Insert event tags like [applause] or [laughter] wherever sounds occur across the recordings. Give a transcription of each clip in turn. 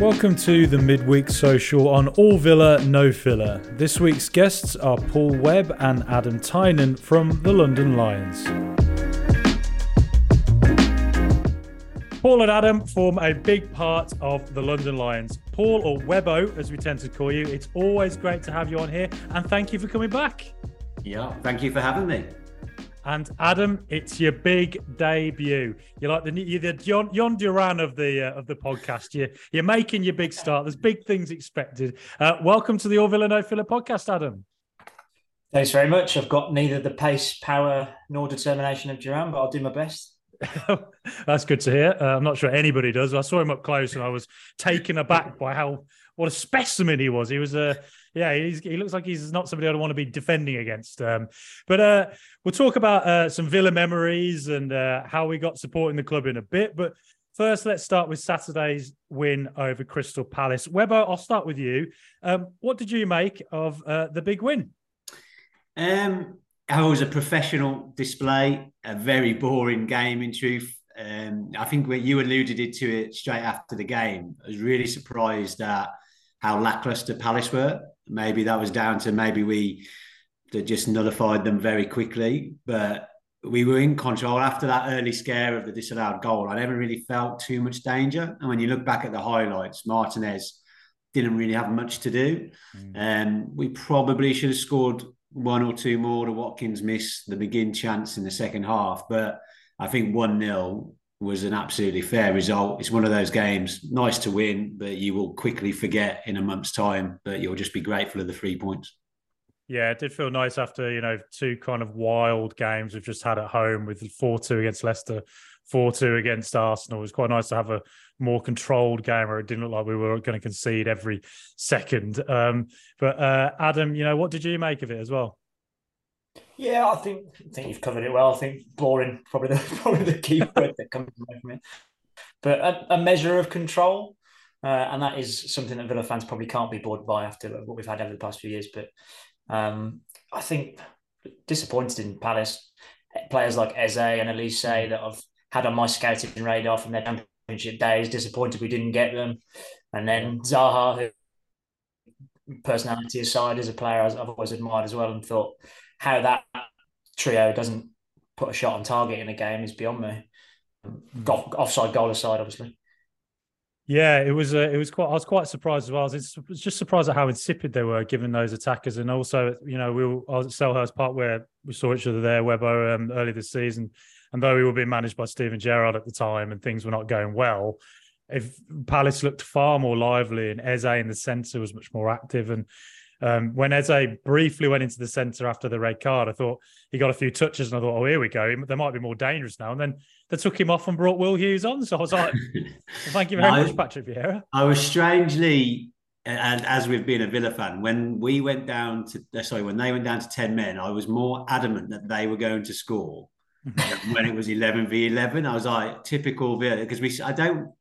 Welcome to the midweek social on All Villa No Filler. This week's guests are Paul Webb and Adam Tynan from the London Lions. Paul and Adam form a big part of the London Lions. Paul, or Webbo, as we tend to call you, it's always great to have you on here, and thank you for coming back. Yeah, thank you for having me. And Adam, it's your big debut. You're like the you're the Jhon, Jhon Duran of the uh, of the podcast. You you're making your big start. There's big things expected. Uh, welcome to the All Villa No Filler podcast, Adam. Thanks very much. I've got neither the pace, power, nor determination of Duran, but I'll do my best. [laughs] That's good to hear. Uh, I'm not sure anybody does. I saw him up close and I was taken aback by how what a specimen he was. He was a yeah, he looks like he's not somebody I'd want to be defending against. Um, but uh, we'll talk about uh, some Villa memories and uh, how we got supporting the club in a bit. But first, let's start with Saturday's win over Crystal Palace. Webber, I'll start with you. Um, what did you make of uh, the big win? Um, it was a professional display, a very boring game in truth. Um, I think you alluded to it straight after the game. I was really surprised at how lackluster Palace were. Maybe that was down to maybe we just nullified them very quickly, but we were in control after that early scare of the disallowed goal. I never really felt too much danger. And when you look back at the highlights, Martinez didn't really have much to do. And mm. um, we probably should have scored one or two more to Watkins missed the begin chance in the second half. But I think 1 0 was an absolutely fair result. It's one of those games, nice to win, but you will quickly forget in a month's time. But you'll just be grateful of the three points. Yeah, it did feel nice after you know two kind of wild games we've just had at home with four two against Leicester, four two against Arsenal. It was quite nice to have a more controlled game where it didn't look like we were going to concede every second. Um, but uh, Adam, you know, what did you make of it as well? Yeah, I think I think you've covered it well. I think boring probably the [laughs] probably the key [laughs] word that comes from it. But a, a measure of control, uh, and that is something that Villa fans probably can't be bored by after what we've had over the past few years. But um, I think disappointed in Palace players like Eze and Olise that I've had on my scouting radar from their championship days. Disappointed we didn't get them, and then Zaha, who personality aside, as a player I've always admired as well, and thought how that trio doesn't put a shot on target in a game is beyond me. Got offside goal aside, obviously. Yeah, it was. Uh, it was quite. I was quite surprised as well. I was, just surprised at how insipid they were, given those attackers, and also, you know, we were I was at Selhurst Park where we saw each other there, Webbo, um, early this season, and though we were being managed by Steven Gerrard at the time, and things were not going well, if Palace looked far more lively, and Eze in the centre was much more active, and um, when Eze briefly went into the centre after the red card, I thought he got a few touches, and I thought, oh, here we go. They might be more dangerous now. And then they took him off and brought Will Hughes on. So I was like, well, [laughs] thank you very much, Patrick Vieira. I was strangely, and as we've been a Villa fan, when we went down to, uh, sorry, when they went down to 10 men, I was more adamant that they were going to score. when it was 11 v 11, I was like, typical Villa, because we, I don't,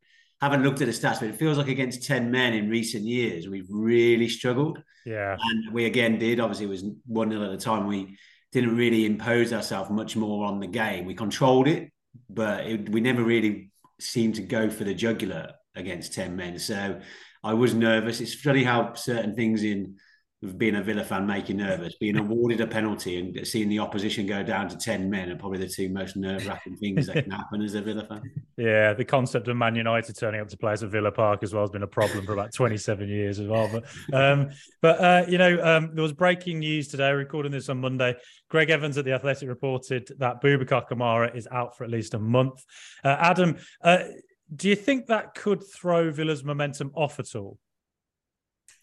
haven't looked at the stats, but it feels like against 10 men in recent years, we've really struggled. Yeah. And we again did. Obviously, it was 1 0 at the time. We didn't really impose ourselves much more on the game. We controlled it, but it, we never really seemed to go for the jugular against 10 men. So I was nervous. It's funny how certain things in being a Villa fan make you nervous. Being awarded a penalty and seeing the opposition go down to 10 men are probably the two most nerve wracking things that can happen as a Villa fan. [laughs] Yeah, the concept of Man United turning up to play at Villa Park as well has been a problem for about 27 years as well. But, um, but uh, you know, um, there was breaking news today, recording this on Monday. Gregg Evans at The Athletic reported that Boubacar Kamara is out for at least a month. Uh, Adam, uh, do you think that could throw Villa's momentum off at all?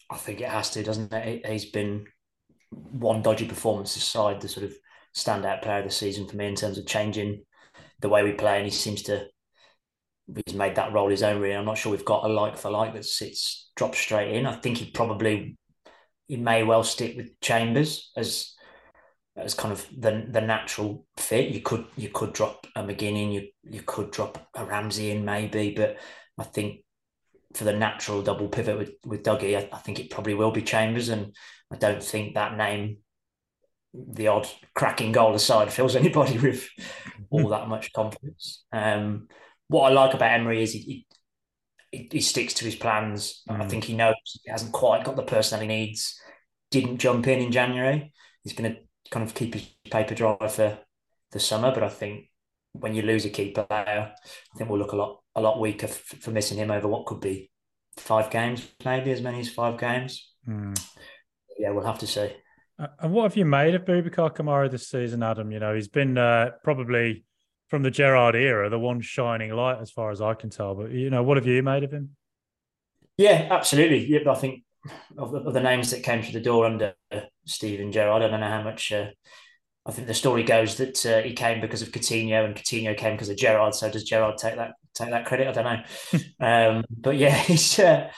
I think it has to, doesn't it? He's been one dodgy performance aside, the sort of standout player of the season for me in terms of changing the way we play, and he seems to he's made that role his own. Really, I'm not sure we've got a like for like that sits drops straight in. I think he probably he may well stick with Chambers as as kind of the the natural fit. You could you could drop a McGinn in, you you could drop a Ramsey in maybe, but I think for the natural double pivot with with Dougie, I, I, think it probably will be Chambers, and I don't think that name, the odd cracking goal aside, fills anybody [laughs] with all that much confidence. Um, what I like about Emery is he, he, he, sticks to his plans. Mm. I think he knows he hasn't quite got the person he needs. Didn't jump in in January. He's going to kind of keep his paper dry for the summer, but I think when you lose a key player, I think we'll look a lot a lot weaker f- for missing him over what could be five games, maybe as many as five games. Mm. Yeah, we'll have to see. Uh, and what have you made of Boubacar Kamara this season, Adam? You know, he's been uh, probably from the Gerrard era, the one shining light as far as I can tell. But you know, what have you made of him? Yeah, absolutely. Yeah, I think of the, of the names that came through the door under uh, Steven Gerrard, I don't know how much. Uh, I think the story goes that uh, he came because of Coutinho, and Coutinho came because of Gerrard. So does Gerrard take that take that credit? I don't know. [laughs] um, but yeah, [laughs] he's uh,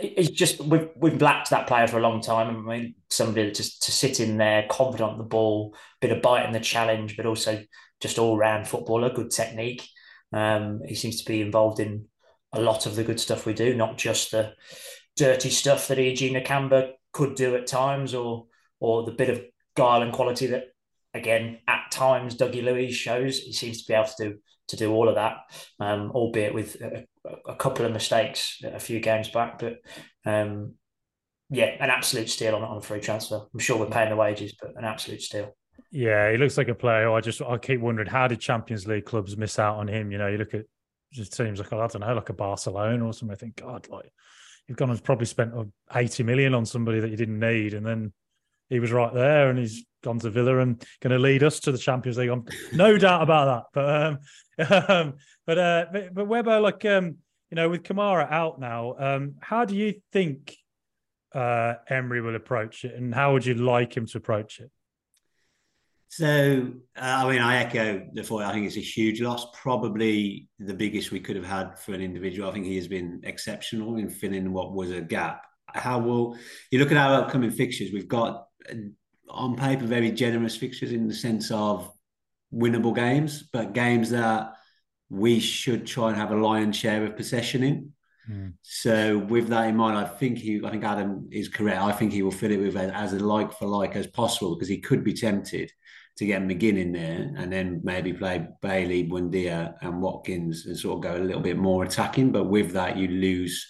it's just we've we've lacked that player for a long time. I mean, somebody just to sit in there, confident on the ball, bit of bite in the challenge, but also just all round footballer, good technique. Um, he seems to be involved in a lot of the good stuff we do, not just the dirty stuff that Eugene Nakamba could do at times, or or the bit of guile and quality that, again, at times Dougie Luiz shows. He seems to be able to do to do all of that, um, albeit with a, a, couple of mistakes a few games back. But um, yeah, an absolute steal on, on a free transfer. I'm sure we're paying the wages, but an absolute steal. Yeah, he looks like a player. I just I keep wondering how did Champions League clubs miss out on him? You know, you look at just teams like I don't know, like a Barcelona or something. I think God, like you've gone and probably spent eighty million on somebody that you didn't need, and then he was right there, and he's gone to Villa and going to lead us to the Champions League. I'm no [laughs] doubt about that. But um, [laughs] um but uh, but, but Webber, like um, you know, with Kamara out now, um, how do you think uh Emery will approach it, and how would you like him to approach it? So, uh, I mean, I echo the thought. I think it's a huge loss, probably the biggest we could have had for an individual. I think he has been exceptional in filling what was a gap. How will you look at our upcoming fixtures? We've got on paper very generous fixtures in the sense of winnable games, but games that we should try and have a lion's share of possession in. Mm. So with that in mind, I think he, I think Adam is correct. I think he will fit it with as a like for like as possible because he could be tempted to get McGinn in there and then maybe play Bailey, Buendia, and Watkins and sort of go a little bit more attacking. But with that, you lose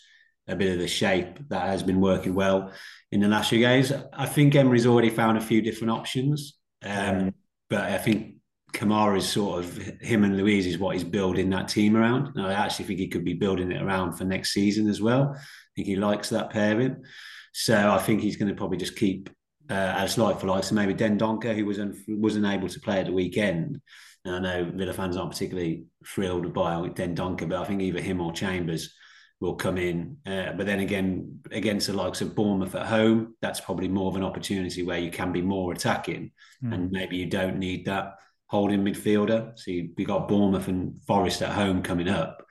a bit of the shape that has been working well in the last few games. I think Emery's already found a few different options, um, but I think Kamara is sort of him and Luiz is what he's building that team around. And I actually think he could be building it around for next season as well. I think he likes that pairing. So I think he's going to probably just keep uh, as like for like. So maybe Dendoncker, who wasn't wasn't able to play at the weekend. And I know Villa fans aren't particularly thrilled by Dendoncker, but I think either him or Chambers will come in. Uh, but then again, against the likes of Bournemouth at home, that's probably more of an opportunity where you can be more attacking, mm. and maybe you don't need that holding midfielder. So you, we got Bournemouth and Forest at home coming up.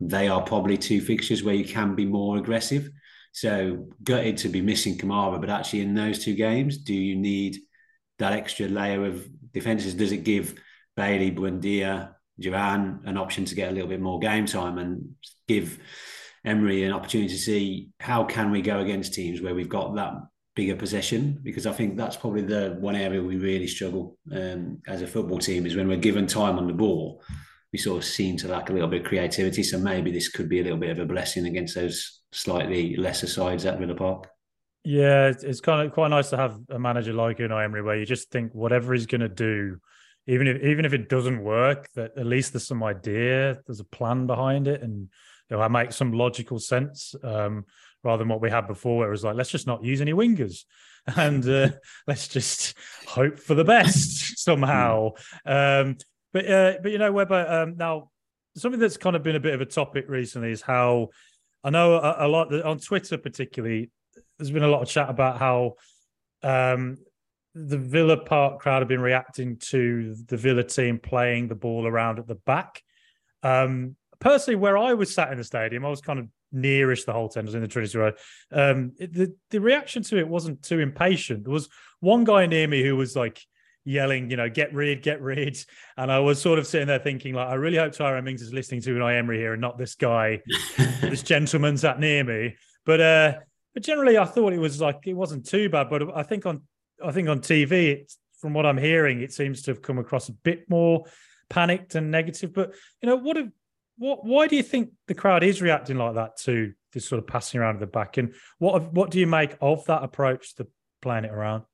They are probably two fixtures where you can be more aggressive. So gutted to be missing Kamara, but actually in those two games, do you need that extra layer of defences? Does it give Bailey, Buendia, Duran an option to get a little bit more game time and give Emery an opportunity to see how can we go against teams where we've got that bigger possession? Because I think that's probably the one area we really struggle um, as a football team is when we're given time on the ball we sort of seem to lack a little bit of creativity. So maybe this could be a little bit of a blessing against those slightly lesser sides at Villa Park. Yeah, it's kind of quite nice to have a manager like Unai Emery, where you just think whatever he's going to do, even if even if it doesn't work, that at least there's some idea, there's a plan behind it, and you know, I make some logical sense um, rather than what we had before, where it was like, let's just not use any wingers [laughs] and uh, [laughs] let's just hope for the best [laughs] somehow. Um, but uh, but you know, Webber. Um, now, something that's kind of been a bit of a topic recently is how I know a, a lot on Twitter, particularly. There's been a lot of chat about how um, the Villa Park crowd have been reacting to the Villa team playing the ball around at the back. Um, personally, where I was sat in the stadium, I was kind of nearish the whole time. I was in the Trinity Road. Um, the the reaction to it wasn't too impatient. There was one guy near me who was like yelling, you know, get rid, get rid. And I was sort of sitting there thinking, like, I really hope Tyrone Mings is listening to Unai Emery here and not this guy, [laughs] this gentleman sat near me. But uh, but generally, I thought it was like it wasn't too bad. But I think on I think on TV, it's, from what I'm hearing, it seems to have come across a bit more panicked and negative. But you know, what have what? Why do you think the crowd is reacting like that to this sort of passing around at the back? And what what do you make of that approach to playing it around?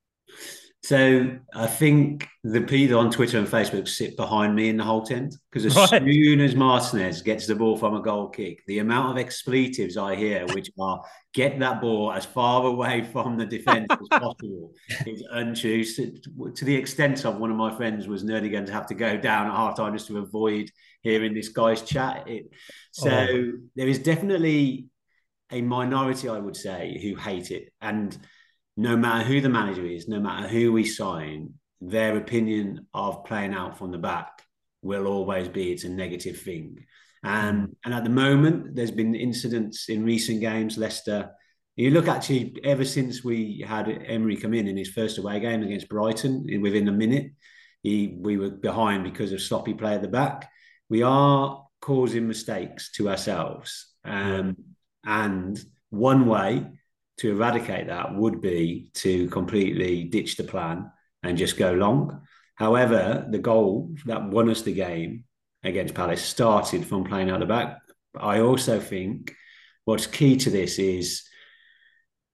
So I think the people on Twitter and Facebook sit behind me in the Holte End because as right. soon as Martinez gets the ball from a goal kick, the amount of expletives I hear, which are get that ball as far away from the defence as [laughs] possible, is untrue. To, the extent of one of my friends was nearly going to have to go down at half time just to avoid hearing this guy's chat. It, so oh. there is definitely a minority, I would say, who hate it and no matter who the manager is, no matter who we sign, their opinion of playing out from the back will always be it's a negative thing. Um, mm. and at the moment, there's been incidents in recent games. Leicester, you look actually ever since we had Emery come in in his first away game against Brighton, within a minute, he we were behind because of sloppy play at the back. We are causing mistakes to ourselves, um, and one way to eradicate that would be to completely ditch the plan and just go long. However, the goal that won us the game against Palace started from playing out the back. I also think what's key to this is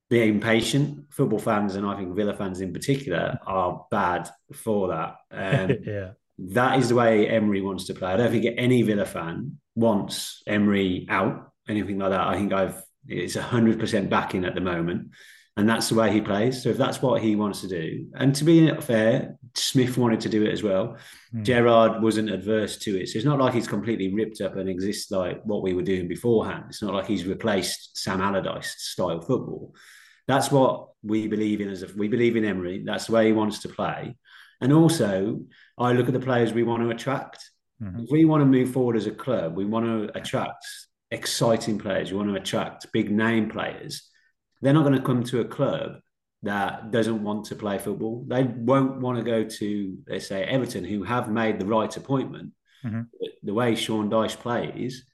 being patient. Football fans, and I think Villa fans in particular, are bad for that. Um, [laughs] yeah. That is the way Emery wants to play. I don't think any Villa fan wants Emery out, anything like that. I think I've it's 100% backing at the moment. And that's the way he plays. So if that's what he wants to do, and to be fair, Smith wanted to do it as well. Mm. Gerrard wasn't adverse to it. So it's not like he's completely ripped up and exists like what we were doing beforehand. It's not like he's replaced Sam Allardyce style football. That's what we believe in as if we believe in Emery. That's the way he wants to play. And also, I look at the players we want to attract. Mm-hmm. If we want to move forward as a club, we want to attract exciting players, you want to attract big name players, they're not going to come to a club that doesn't want to play football. They won't want to go to, let's say, Everton, who have made the right appointment. Mm-hmm. The way Sean Dyche plays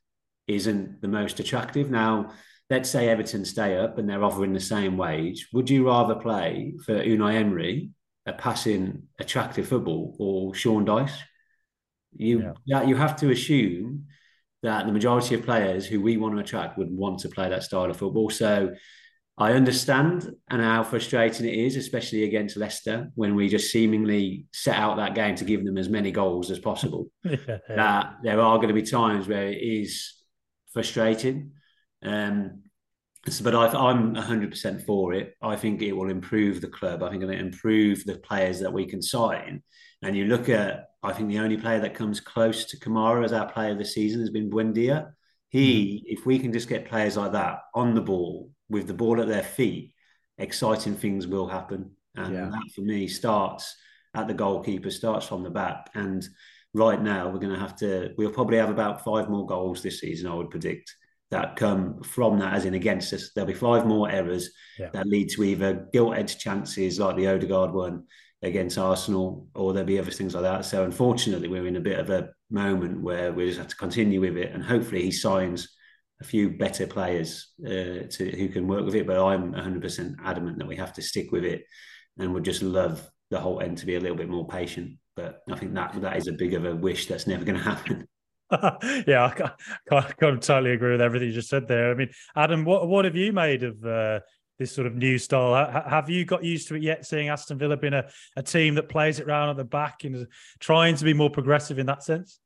isn't the most attractive. Now, let's say Everton stay up and they're offering the same wage. Would you rather play for Unai Emery, a passing, attractive football, or Sean Dyche? You, yeah. you have to assume that the majority of players who we want to attract would want to play that style of football. So I understand and how frustrating it is, especially against Leicester, when we just seemingly set out that game to give them as many goals as possible. [laughs] yeah. That there are going to be times where it is frustrating. Um, but I, am 100% for it. I think it will improve the club. I think it'll improve the players that we can sign. And you look at, I think the only player that comes close to Kamara as our player of the season has been Buendia. He, mm-hmm. if we can just get players like that on the ball with the ball at their feet, exciting things will happen. And yeah. that for me starts at the goalkeeper, starts from the back. And right now, we're going to have to, we'll probably have about five more goals this season, I would predict that come from that, as in against us. There'll be five more errors yeah. that lead to either gilt edged chances like the Odegaard one against Arsenal, or there'll be other things like that. So unfortunately, we're in a bit of a moment where we just have to continue with it, and hopefully he signs a few better players uh, to who can work with it. But I'm 100% adamant that we have to stick with it, and would just love the Holte End to be a little bit more patient. But I think that that is a big of a wish that's never going to happen. [laughs] [laughs] yeah, I can't, I can't, totally agree with everything you just said there. I mean, Adam, what what have you made of uh, this sort of new style? have you got used to it yet? Seeing Aston Villa being a, a team that plays it round at the back and trying to be more progressive in that sense.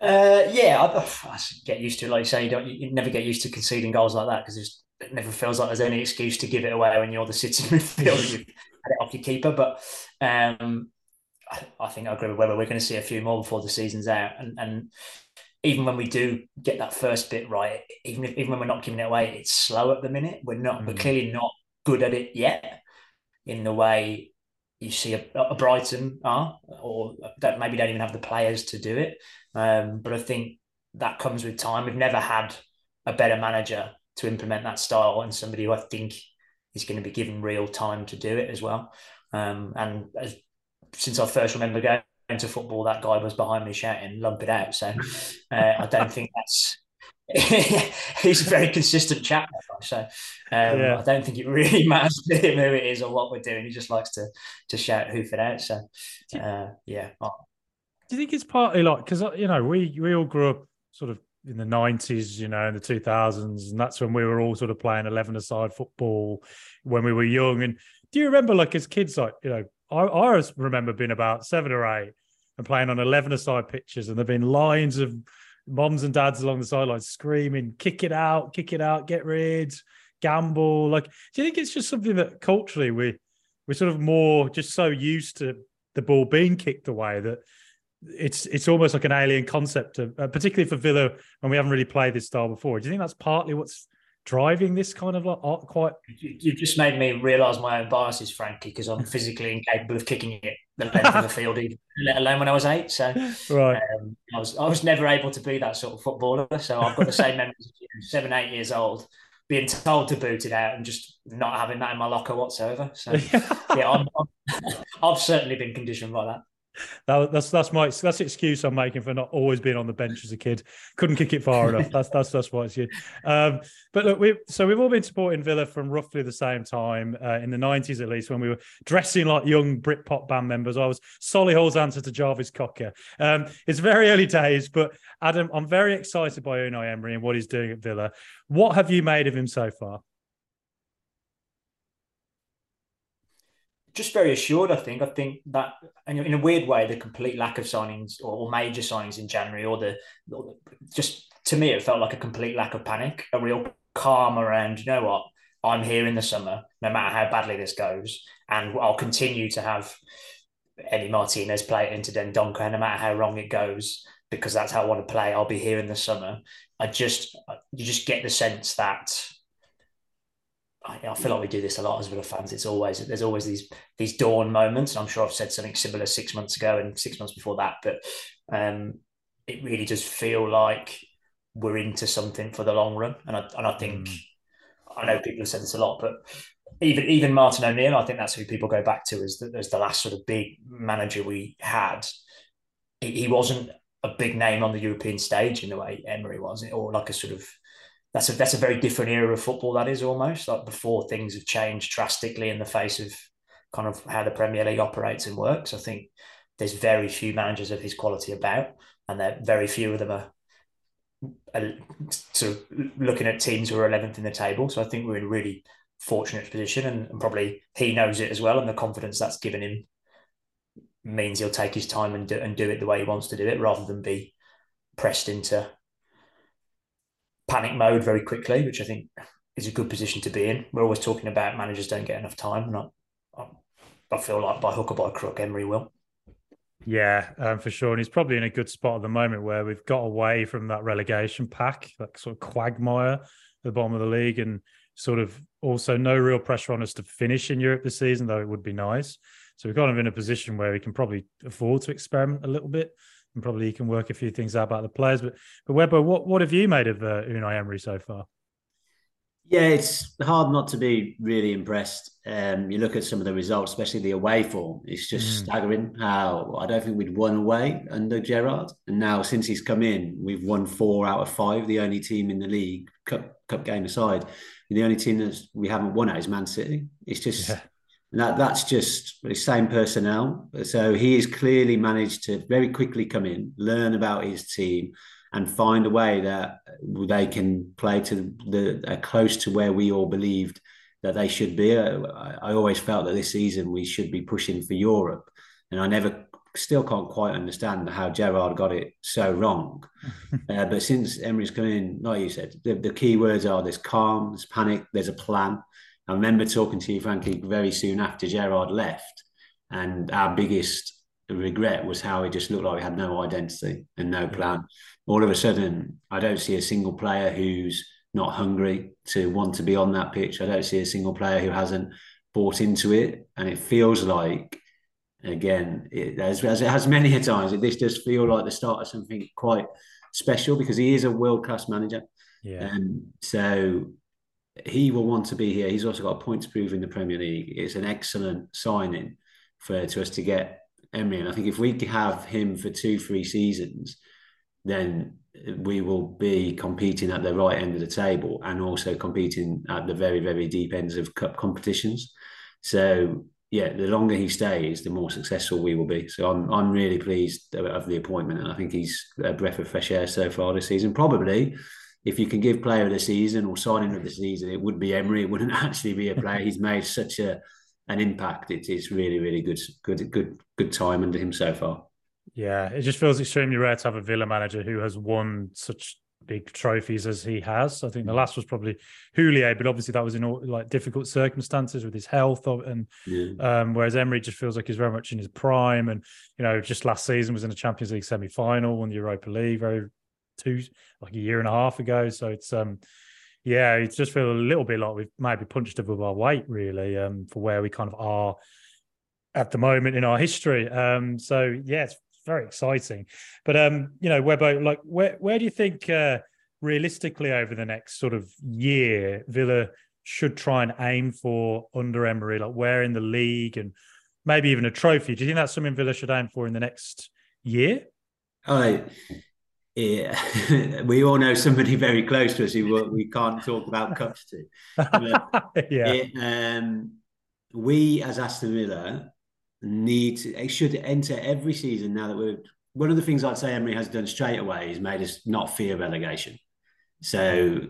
Uh, yeah, I, I, get used to it. Like you say, you don't you never get used to conceding goals like that because it never feels like there's any excuse to give it away when you're the sitting [laughs] midfielder. You've had it off your keeper, but um, I, think I agree with Weber. We're going to see a few more before the season's out, and and even when we do get that first bit right, even if even when we're not giving it away, it's slow at the minute. We're not. Mm. We're clearly not good at it yet, in the way you see a, a Brighton are, or that maybe don't even have the players to do it. Um, but I think that comes with time. We've never had a better manager to implement that style, and somebody who I think is going to be given real time to do it as well. Um, and as since I first remember going to football, that guy was behind me shouting, lump it out. So uh, I don't think that's. [laughs] he's a very consistent chap. So um, yeah. I don't think it really [laughs] matters to him who it is or what we're doing. He just likes to to shout, hoof it out. So uh, yeah. Do you think it's partly like because uh, you know we we all grew up sort of in the 90s, you know, in the 2000s. And that's when we were all sort of playing 11 aside football when we were young. And do you remember, like, as kids, like, you know, I, I remember being about seven or eight and playing on 11 aside pitches, and there have been lines of moms and dads along the sidelines screaming, kick it out, kick it out, get rid, gamble. Like, do you think it's just something that culturally we, we're sort of more just so used to the ball being kicked away that it's it's almost like an alien concept, uh, particularly for Villa when we haven't really played this style before. Do you think that's partly what's driving this kind of like quite? You just made me realise my own biases, Frankie, because I'm physically [laughs] incapable of kicking it the length of the [laughs] field, even, let alone when I was eight. So right, um, I was I was never able to be that sort of footballer. So I've got the same memories. Seven, eight years old, being told to boot it out and just not having that in my locker whatsoever. So [laughs] yeah, I'm, I'm, I've certainly been conditioned by that that, that's that's my that's the excuse I'm making for not always being on the bench as a kid. Couldn't kick it far enough. That's that's that's why it's you. Um, but look, we so we've all been supporting Villa from roughly the same time uh, in the '90s, at least, when we were dressing like young Britpop band members. I was Solihull's answer to Jarvis Cocker. Um, it's very early days, but Adam, I'm very excited by Unai Emery and what he's doing at Villa. What have you made of him so far? Just very assured. I think. I think that, and in a weird way, the complete lack of signings or, major signings in January, or the, just to me, it felt like a complete lack of panic, a real calm around. You know what? I'm here in the summer, no matter how badly this goes, and I'll continue to have Eddie Martinez play into Dendoncker, no matter how wrong it goes, because that's how I want to play. I'll be here in the summer. I just, you just get the sense that I, feel like we do this a lot as Villa fans. It's always there's always these these dawn moments. and I'm sure I've said something similar six months ago and six months before that, but um, it really does feel like we're into something for the long run. And I and I think mm. I know people have said this a lot, but even even Martin O'Neill, I think that's who people go back to as the, as the last sort of big manager we had. He, he wasn't a big name on the European stage in the way Emery was, or like a sort of that's a that's a very different era of football. That is almost like before things have changed drastically in the face of kind of how the Premier League operates and works. I think there's very few managers of his quality about, and there very few of them are, are sort of looking at teams who are 11th in the table. So I think we're in a really fortunate position, and, and probably he knows it as well, and the confidence that's given him means he'll take his time and do, and do it the way he wants to do it, rather than be pressed into panic mode very quickly, which I think is a good position to be in. We're always talking about managers don't get enough time, and I, I feel like by hook or by crook, Emery will. Yeah, um, for sure. And he's probably in a good spot at the moment where we've got away from that relegation pack, that sort of quagmire at the bottom of the league, and sort of also no real pressure on us to finish in Europe this season, though it would be nice. So we're kind of in a position where we can probably afford to experiment a little bit and probably he can work a few things out about the players. But but Webber, what what have you made of uh, Unai Emery so far? Yeah, it's hard not to be really impressed. Um, you look at some of the results, especially the away form. It's just mm. staggering how I don't think we'd won away under Gerrard, and now since he's come in, we've won four out of five. The only team in the league, cup cup game aside, the only team that we haven't won at is Man City. It's just yeah. And that, that's just the same personnel. So he has clearly managed to very quickly come in, learn about his team, and find a way that they can play to the uh, close to where we all believed that they should be. Uh, I, I always felt that this season we should be pushing for Europe, and I never still can't quite understand how Gerrard got it so wrong. [laughs] uh, but since Emery's come in, like you said, the, the key words are there's calm, there's panic, there's a plan. I remember talking to you, Frankie, very soon after Gerrard left, and our biggest regret was how it just looked like we had no identity and no plan. All of a sudden, I don't see a single player who's not hungry to want to be on that pitch. I don't see a single player who hasn't bought into it, and it feels like, again, it, as, as it has many a times, this does feel like the start of something quite special because he is a world class manager. Yeah. And so he will want to be here. He's also got a point to prove in the Premier League. It's an excellent signing for to us to get Emery. And I think if we have him for two, three seasons, then we will be competing at the right end of the table and also competing at the very, very deep ends of cup competitions. So yeah, the longer he stays, the more successful we will be. So I'm I'm really pleased of the appointment, and I think he's a breath of fresh air so far this season. Probably, if you can give player of the season or signing of the season, it would be Emery. It wouldn't [laughs] actually be a player. he's made such a an impact. It is really really good good good good time under him so far. Yeah, it just feels extremely rare to have a Villa manager who has won such big trophies as he has. I think the last was probably Houllier, but obviously that was in all, like difficult circumstances with his health. And yeah. um, whereas Emery just feels like he's very much in his prime. And you know, just last season was in the Champions League semi final, won the Europa League very two like a year and a half ago. So it's um yeah, it just feels a little bit like we've maybe punched above our weight really um for where we kind of are at the moment in our history. Um so yeah, it's very exciting. But um, you know, Webbo, like where where do you think uh, realistically over the next sort of year Villa should try and aim for under Emery? Like where in the league and maybe even a trophy? Do you think that's something Villa should aim for in the next year? I yeah, [laughs] we all know somebody very close to us who we can't talk about cups [laughs] to. yeah. It, um, we as Aston Villa need to, it should enter every season now that we're one of the things I'd say Emery has done straight away is made us not fear relegation. So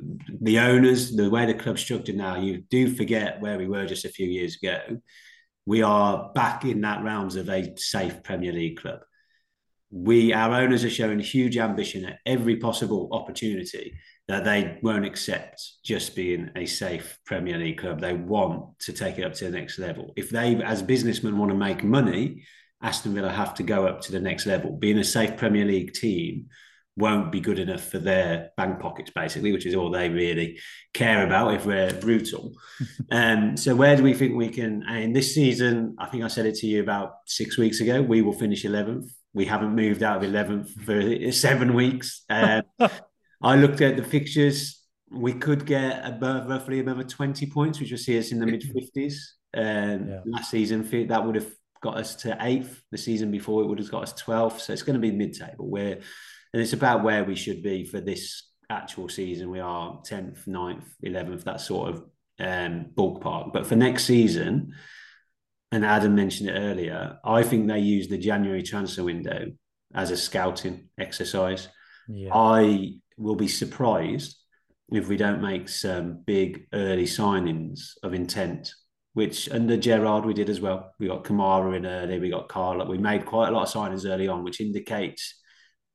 the owners, the way the club's structured now, you do forget where we were just a few years ago. We are back in that realms of a safe Premier League club. We, our owners, are showing huge ambition at every possible opportunity that they won't accept just being a safe Premier League club. They want to take it up to the next level. If they, as businessmen, want to make money, Aston Villa have to go up to the next level. Being a safe Premier League team won't be good enough for their bank pockets, basically, which is all they really care about if we're brutal. [laughs] um, so, where do we think we can? And this season, I think I said it to you about six weeks ago, we will finish 11th. We haven't moved out of 11th for seven weeks. Um, [laughs] I looked at the fixtures. We could get above roughly above 20 points, which will see us in the mid 50s. Um, yeah. Last season, that would have got us to eighth. The season before, it would have got us 12th. So it's going to be mid table where, and it's about where we should be for this actual season. We are 10th, 9th, 11th, that sort of um, ballpark. But for next season, and Adam mentioned it earlier, I think they use the January transfer window as a scouting exercise. Yeah. I will be surprised if we don't make some big early signings of intent, which under Gerrard we did as well. We got Kamara in early, we got Carla. We made quite a lot of signings early on, which indicates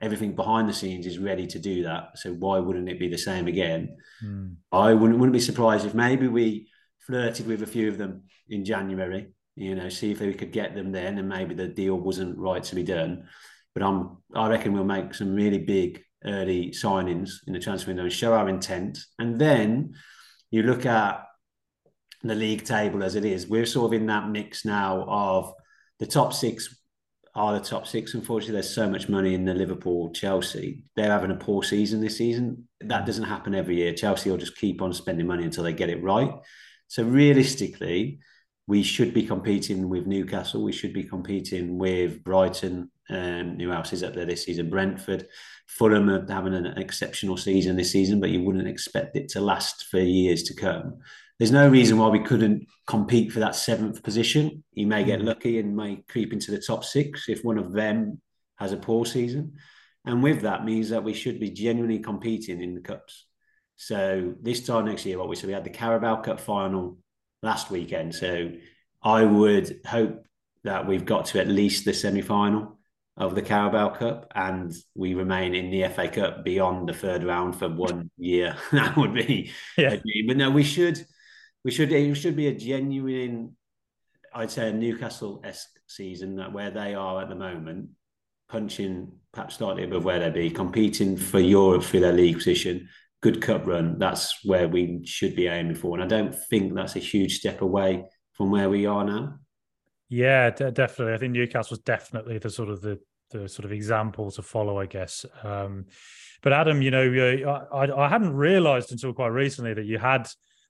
everything behind the scenes is ready to do that. So why wouldn't it be the same again? Mm. I wouldn't wouldn't be surprised if maybe we flirted with a few of them in January. You know, see if we could get them then, and maybe the deal wasn't right to be done. But I'm, I reckon we'll make some really big early signings in the transfer window and show our intent. And then you look at the league table as it is. We're sort of in that mix now of the top six are the top six. Unfortunately, there's so much money in the Liverpool, Chelsea. They're having a poor season this season. That doesn't happen every year. Chelsea will just keep on spending money until they get it right. So realistically, we should be competing with Newcastle. We should be competing with Brighton. Um, who else is up there this season? Brentford. Fulham are having an exceptional season this season, but you wouldn't expect it to last for years to come. There's no reason why we couldn't compete for that seventh position. You may get hmm. lucky and may creep into the top six if one of them has a poor season. And with that means that we should be genuinely competing in the cups. So this time next year, what we said, we had the Carabao Cup final last weekend. So I would hope that we've got to at least the semi final of the Carabao Cup and we remain in the FA Cup beyond the third round for one year. [laughs] that would be yeah. a dream. But no, we should we should it should be a genuine, I'd say a Newcastle esque season that where they are at the moment, punching perhaps slightly above where they'd be, competing for Europe for their league position, good cup run. That's where we should be aiming for. And I don't think that's a huge step away from where we are now. Yeah, d- definitely. I think Newcastle was definitely the sort of the the sort of example to follow, I guess. Um, but Adam, you know, I, I hadn't realised until quite recently that you had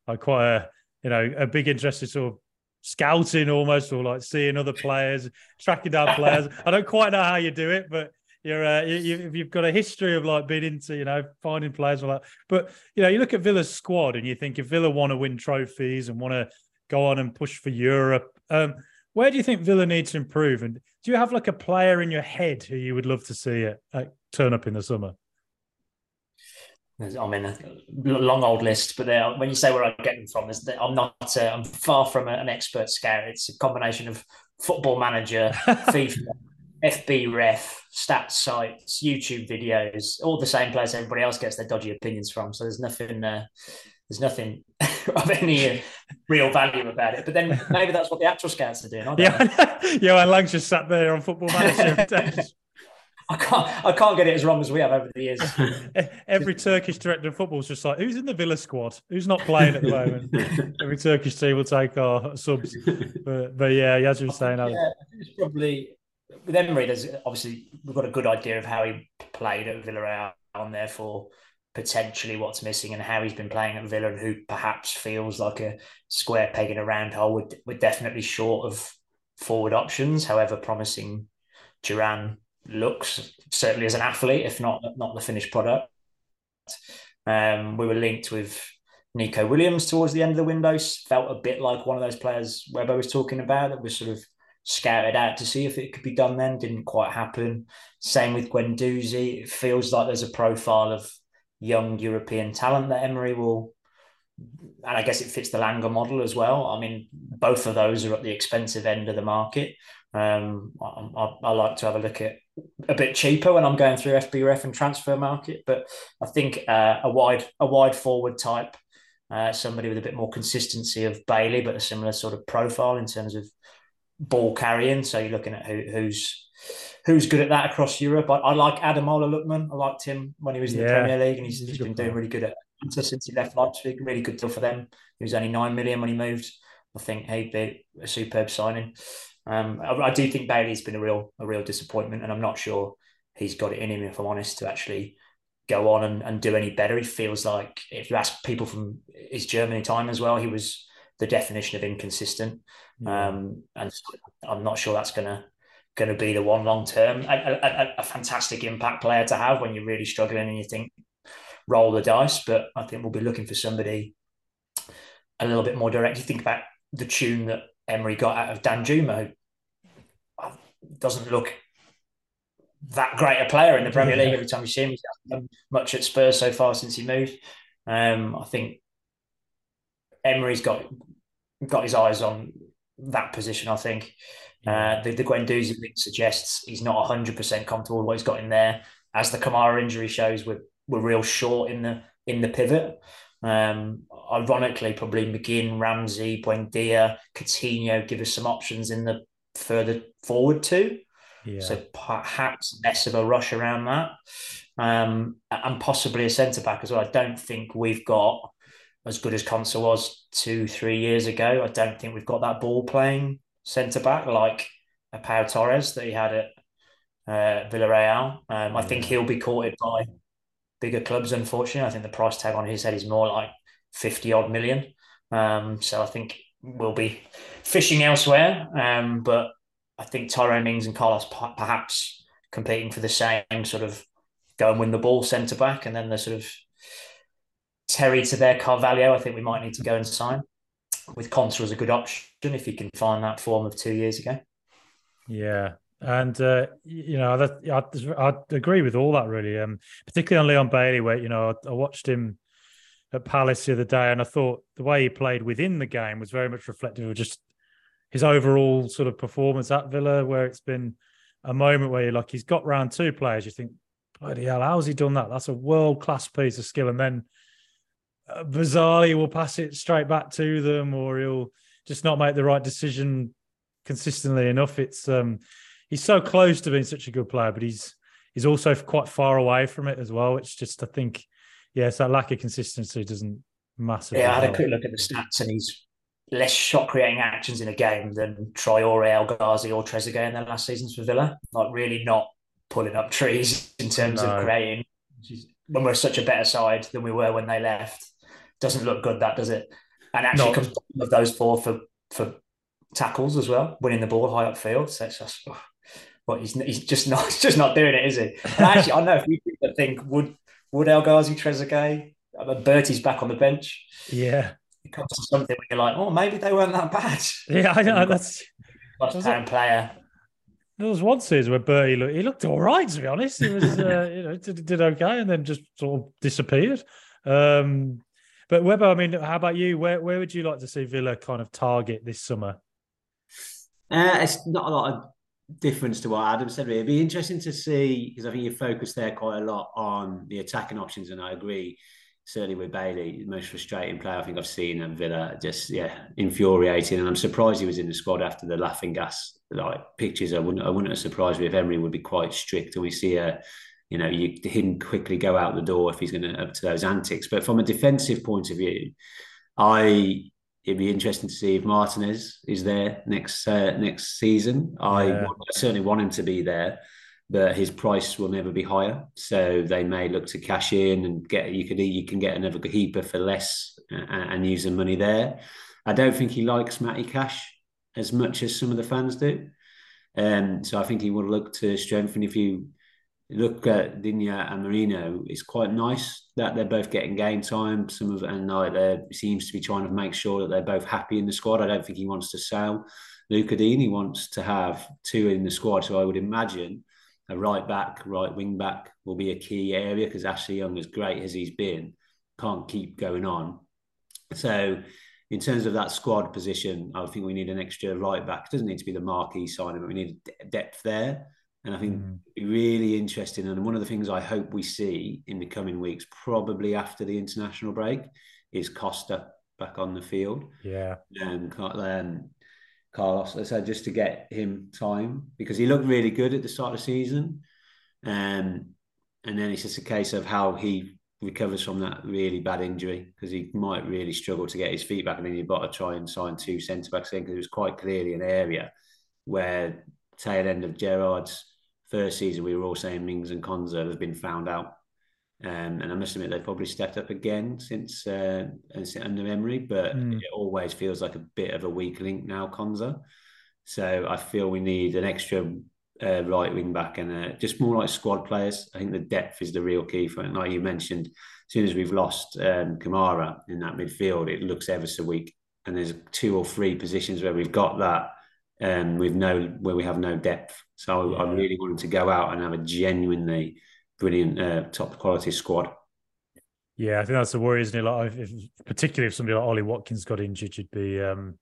like quite a you know a big interest in sort of scouting almost, or like seeing other players, tracking down players. [laughs] I don't quite know how you do it, but you're uh, you, you've got a history of like being into you know finding players like. But you know, you look at Villa's squad and you think if Villa want to win trophies and want to go on and push for Europe. Um, Where do you think Villa needs to improve? And do you have like a player in your head who you would love to see it uh, turn up in the summer? I mean, a long old list, but when you say where I get them from, is I'm not. Uh, I'm far from an expert scout. It's a combination of football manager, [laughs] FIFA, FBref, stats sites, YouTube videos, all the same place everybody else gets their dodgy opinions from. So there's nothing. Uh, there's nothing [laughs] of any uh, real value about it. But then maybe that's what the actual scouts are doing. yeah, Johan Lange [laughs] just sat there on Football Manager. [laughs] I can't, I can't get it as wrong as we have over the years. Every Turkish director of football is just like, who's in the Villa squad? Who's not playing at the moment? Every Turkish team will take our subs. But, but yeah, as you were saying, yeah, it's probably with Emery. There's obviously we've got a good idea of how he played at Villarreal, and therefore potentially what's missing and how he's been playing at Villa, and who perhaps feels like a square peg in a round hole. We're, we're definitely short of forward options. However promising Duran looks, certainly as an athlete, if not not the finished product. Um, we were linked with Nico Williams towards the end of the window. Felt a bit like one of those players Webber was talking about that was sort of scouted out to see if it could be done then. Didn't quite happen. Same with Guendouzi. It feels like there's a profile of young European talent that Emery will and I guess it fits the Lange model as well. I mean, both of those are at the expensive end of the market. Um, I, I, I, like to have a look at a bit cheaper when I'm going through FBref and Transfermarkt, but I think uh, a wide a wide forward type, uh, somebody with a bit more consistency of Bailey, but a similar sort of profile in terms of ball carrying. So you're looking at who, who's who's good at that across Europe. I, I like Ademola Lookman. I liked him when he was in yeah. the Premier League, and he's, he's been doing really good at since he left Leipzig. Really good deal for them. He was only nine million when he moved. I think he'd be a superb signing. Um, I, I, do think Bailey's been a real a real disappointment, and I'm not sure he's got it in him, if I'm honest, to actually go on and, and do any better. He feels like if you ask people from his Germany time as well, he was the definition of inconsistent. Um, and I'm not sure that's gonna gonna be the one long term. A, a, a, fantastic impact player to have when you're really struggling and you think roll the dice. But I think we'll be looking for somebody a little bit more direct. You think about the tune that Emery got out of Danjuma, doesn't look that great a player in the Premier League every time you see him. He's done much at Spurs so far since he moved. Um, I think Emery's got got his eyes on that position. I think uh, the, the Guendouzi link suggests he's not hundred percent comfortable with what he's got in there. As the Kamara injury shows, we're we're real short in the in the pivot. Um, ironically, probably McGinn, Ramsey, Buendia, Coutinho give us some options in the further forward too. Yeah. So perhaps less of a rush around that. Um, and possibly a centre back as well. I don't think we've got as good as Konsa was two, three years ago. I don't think we've got that ball playing centre back like a Pau Torres that he had at uh, Villarreal. Um, I think he'll be courted by bigger clubs, unfortunately. I think the price tag on his head is more like 50 odd million. Um, so I think we'll be fishing elsewhere. Um, but I think Tyrone Mings and Carlos perhaps competing for the same sort of go and win the ball centre back, and then the sort of Terry to their Carvalho. I think we might need to go and sign with Konsa as a good option if he can find that form of two years ago. Yeah, and uh, you know, that, I, I agree with all that really. Um, particularly on Leon Bailey, where you know I, I watched him at Palace the other day, and I thought the way he played within the game was very much reflective of just his overall sort of performance at Villa, where it's been a moment where you're like, he's got round two players. You think, bloody hell, how's he done that? That's a world class piece of skill. And then bizarrely, will pass it straight back to them, or he'll just not make the right decision consistently enough. It's um, he's so close to being such a good player, but he's he's also quite far away from it as well. It's just I think yes, that lack of consistency doesn't massively. Yeah, I had a quick look at the stats, and he's less shot creating actions in a game than Traore, El Ghazi, or Trezeguet in their last seasons for Villa. Like really not pulling up trees in terms no. of creating. When we're such a better side than we were when they left, doesn't look good. That does it? And actually comes of those four for for tackles as well, winning the ball high upfield. So it's just, well, he's, he's just not [laughs] he's just not doing it, is he? And actually, I know if you think would would El Ghazi Trezeguet, Bertie's back on the bench. Yeah, it comes to something where you're like, oh, maybe they weren't that bad. Yeah, I know that's Ham player. There was one season where Bertie looked, he looked all right, to be honest. He was, [laughs] uh, you know, did, did okay and then just sort of disappeared. Um, but Webber, I mean, how about you? Where where would you like to see Villa kind of target this summer? Uh, it's not a lot of difference to what Adam said. It'd be interesting to see because I think you focus there quite a lot on the attacking options, and I agree. Certainly with Bailey, the most frustrating player I think I've seen at Villa. Just yeah, infuriating, and I'm surprised he was in the squad after the laughing gas like pictures. I wouldn't I wouldn't have surprised me if Emery would be quite strict, and we see a you know, you, him quickly go out the door if he's going to up to those antics. But from a defensive point of view, I it'd be interesting to see if Martinez is there next uh, next season. I, I certainly want him to be there, but his price will never be higher. So they may look to cash in and get you could you can get another keeper for less and, and use the money there. I don't think he likes Matty Cash as much as some of the fans do. Um, so I think he would look to strengthen if you look at Digne and Moreno, it's quite nice that they're both getting game time. Some of and like seems to be trying to make sure that they're both happy in the squad. I don't think he wants to sell Lucas Digne. He wants to have two in the squad. So I would imagine a right back, right wing back will be a key area because Ashley Young, as great as he's been, can't keep going on. So in terms of that squad position, I think we need an extra right back. It doesn't need to be the marquee signing, but we need depth there. And I think mm. it'd be really interesting. And one of the things I hope we see in the coming weeks, probably after the international break, is Costa back on the field. Yeah. And um, Carlos, I said, just to get him time because he looked really good at the start of the season. Um, and then it's just a case of how he recovers from that really bad injury because he might really struggle to get his feet back. And then you've got to try and sign two centre backs in because it was quite clearly an area where tail end of Gerrard's first season, we were all saying Mings and Konsa have been found out. Um, and I must admit, they've probably stepped up again since uh, under Emery, but mm. it always feels like a bit of a weak link now, Konsa. So I feel we need an extra uh, right wing back and uh, just more like squad players. I think the depth is the real key for it. Like you mentioned, as soon as we've lost um, Kamara in that midfield, it looks ever so weak. And there's two or three positions where we've got that um, with no where we have no depth. So yeah. I really wanted to go out and have a genuinely brilliant uh, top quality squad. Yeah, I think that's the worry, isn't it? Like, if, particularly if somebody like Ollie Watkins got injured, you'd be um,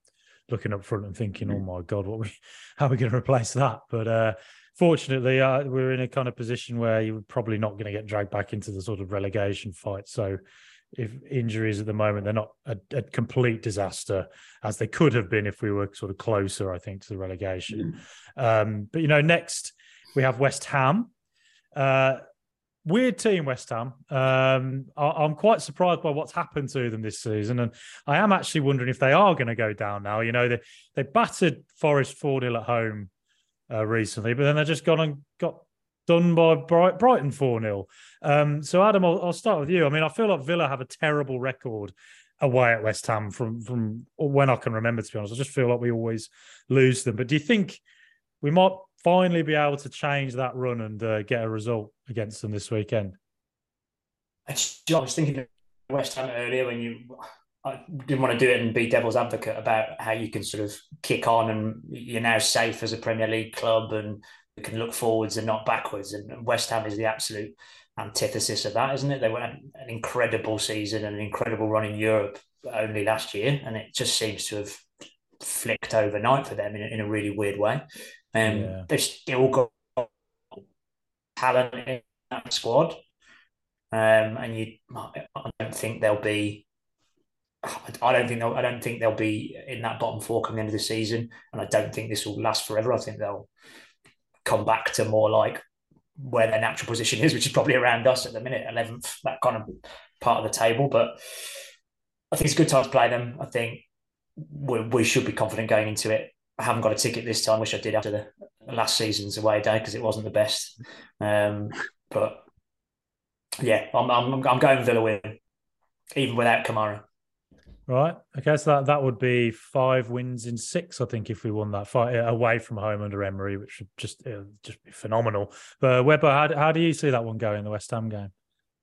looking up front and thinking, "Oh my God, what we, [laughs] how are we going to replace that?" But uh, fortunately, uh, we're in a kind of position where you're probably not going to get dragged back into the sort of relegation fight. So if injuries at the moment they're not a, a, complete disaster as they could have been if we were sort of closer i think to the relegation mm. um, but you know next we have west ham uh, weird team west ham um, I, am quite surprised by what's happened to them this season and i am actually wondering if they are going to go down now you know they, they battered forest 4-0 at home uh, recently but then they've just gone and got done by Bright- Brighton 4 0. Um, so, Adam, I'll, I'll, start with you. I mean, I feel like Villa have a terrible record away at West Ham from, from when I can remember, to be honest. I just feel like we always lose them. But do you think we might finally be able to change that run and uh, get a result against them this weekend? I was thinking of West Ham earlier when you. I didn't want to do it and be devil's advocate about how you can sort of kick on and you're now safe as a Premier League club and can look forwards and not backwards. And West Ham is the absolute antithesis of that, isn't it? They went an incredible season and an incredible run in Europe only last year, and it just seems to have flicked overnight for them in, in a really weird way. Um, yeah. They've still got talent in that squad, um, and you, I don't think they'll be. I don't think they'll. I don't think they'll be in that bottom four coming the end of the season, and I don't think this will last forever. I think they'll come back to more like where their natural position is, which is probably around us at the minute, 11th, that kind of part of the table. But I think it's a good time to play them. I think we, we should be confident going into it. I haven't got a ticket this time, which I did after the last season's away day because it wasn't the best. Um, but yeah, I'm, I'm, I'm going Villa win, even without Kamara. Right. Okay. So that, that would be five wins in six, I think, if we won that fight uh, away from home under Emery, which would just just be phenomenal. But Webber, how, how do you see that one going, the West Ham game?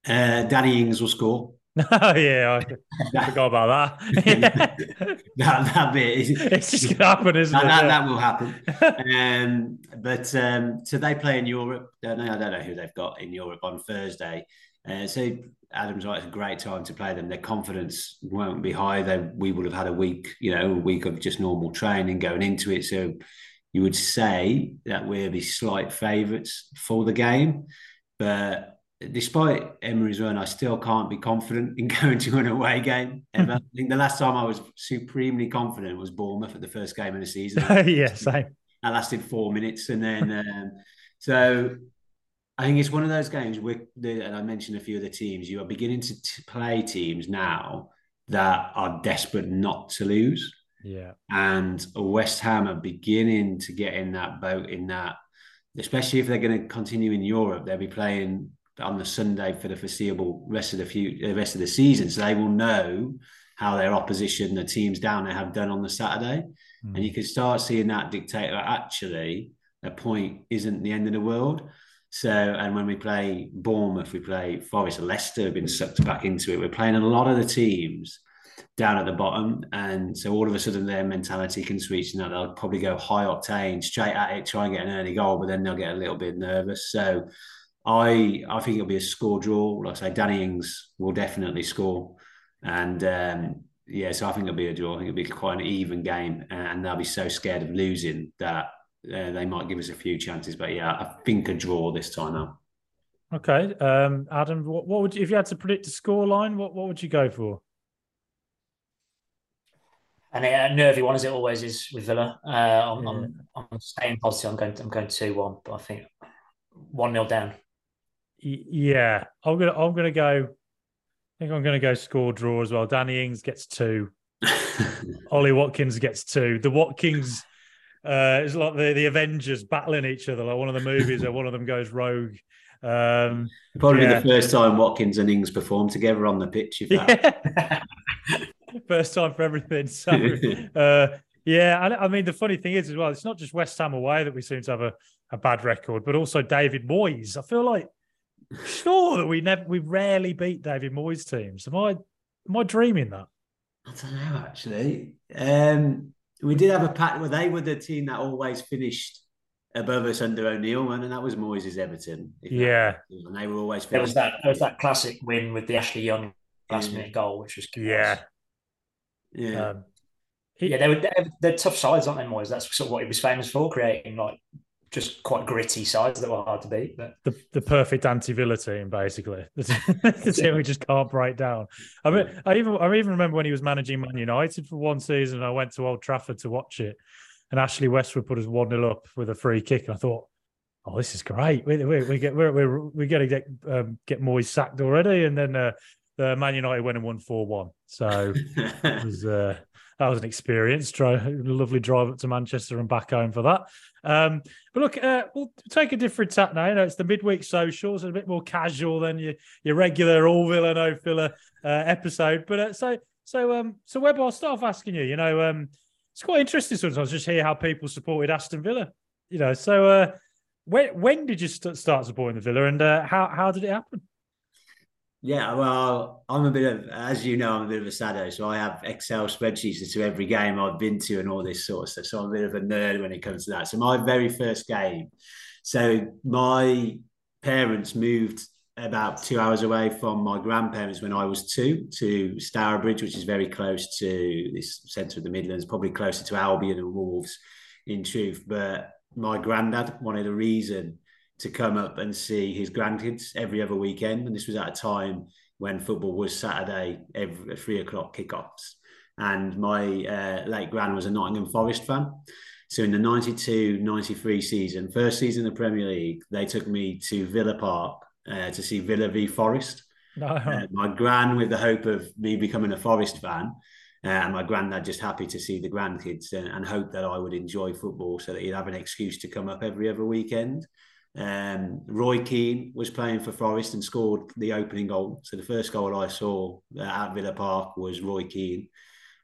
Uh, Danny Ings will score. [laughs] Oh yeah, I forgot about that. [laughs] that, that bit is, [laughs] it's just gonna happen, isn't that, it? That, that will happen. um, but um, so they play in Europe. Don't know. I don't know who they've got in Europe on Thursday. Uh, so Adam's right. It's a great time to play them. Their confidence won't be high. They we would have had a week, you know, a week of just normal training going into it. So you would say that we're the slight favourites for the game, but despite Emery's run, I still can't be confident in [laughs] going to an away game. Ever. I think the last time I was supremely confident was Bournemouth at the first game of the season. [laughs] yeah, same. That lasted four minutes, and then um, so I think it's one of those games where, and I mentioned a few of the teams. You are beginning to t- play teams now that are desperate not to lose, Yeah. and West Ham are beginning to get in that boat. In that, especially if they're going to continue in Europe, they'll be playing on the Sunday for the foreseeable rest of the few the rest of the season. So they will know how their opposition, the teams down there, have done on the Saturday, Mm. and you can start seeing that dictate that actually a point isn't the end of the world. So, and when we play Bournemouth, we play Forest, Leicester have been sucked back into it. We're playing a lot of the teams down at the bottom, and so all of a sudden their mentality can switch, and they'll probably go high octane, straight at it, try and get an early goal, but then they'll get a little bit nervous. So, I I think it'll be a score draw. Like I say, Danny Ings will definitely score, and um, yeah, so I think it'll be a draw. I think it'll be quite an even game, and they'll be so scared of losing that uh, they might give us a few chances. But yeah, I think a draw this time out. Okay. Um, Adam, what, what would you, if you had to predict a score line, what, what would you go for? And a nervy one as it always is with Villa. Uh, I'm, Yeah. I'm, I'm staying positive. I'm going. I'm going two one, but I think one 0 down. Yeah, I'm gonna I'm gonna go. I think I'm gonna go score draw as well. Danny Ings gets two. [laughs] Ollie Watkins gets two. The Watkins uh, is like the, the Avengers battling each other, like one of the movies where one of them goes rogue. Um, Probably Yeah. the first time Watkins and Ings performed together on the pitch. If that. yeah. [laughs] First time for everything. So, [laughs] uh, yeah, I, I mean, the funny thing is as well, it's not just West Ham away that we seem to have a, a bad record, but also David Moyes. I feel like sure that we never, we rarely beat David Moyes teams. Am I, am I dreaming that? I don't know actually. Um, we did have a pack where they were the team that always finished above us under O'Neill, and that was Moyes' Everton. if that- Yeah. and they were always. There was that. There was that classic win with the Ashley Young last Yeah. minute goal, which was Yeah. Yeah. Um, he- yeah. They were they're, they're tough sides, aren't they, Moyes? That's sort of what he was famous for, creating like just quite gritty sides that were hard to beat. But the, the perfect anti-Villa team, basically. [laughs] The, the team we just can't break down. I mean, I even I even remember when he was managing Man United for one season. I went to Old Trafford to watch it, and Ashley Westwood put us one 0 up with a free kick, and I thought, "Oh, this is great. We we, we get we're we're we're going to get um, get Moyes sacked already." And then uh, the Man United went and won four one. So [laughs] it was uh, that was an experience. Lovely drive up to Manchester and back home for that. Um, but look, uh, we'll take a different tack now. You know, it's the midweek socials, so a bit more casual than your your regular all Villa no filler uh, episode. But uh, so so um so Webb, I'll start off asking you. You know, um, it's quite interesting sometimes just hear how people supported Aston Villa. You know, so uh, when when did you st- start supporting the Villa, and uh, how how did it happen? Yeah, well, I'm a bit of, as you know, I'm a bit of a sado. So I have Excel spreadsheets to every game I've been to and all this sort of stuff. So I'm a bit of a nerd when it comes to that. So my very first game, so my parents moved about two hours away from my grandparents when I was two to Stourbridge, which is very close to this centre of the Midlands, probably closer to Albion and Wolves in truth. But my granddad wanted a reason to come up and see his grandkids every other weekend. And this was at a time when football was Saturday, every three o'clock kickoffs. And my uh, late grand was a Nottingham Forest fan. So in the 92 93 season, first season of the Premier League, they took me to Villa Park uh, to see Villa v Forest. No, Uh, my gran, with the hope of me becoming a Forest fan, uh, and my granddad just happy to see the grandkids and, and hope that I would enjoy football so that he'd have an excuse to come up every other weekend. Um, Roy Keane was playing for Forest and scored the opening goal. So the first goal I saw at Villa Park was Roy Keane.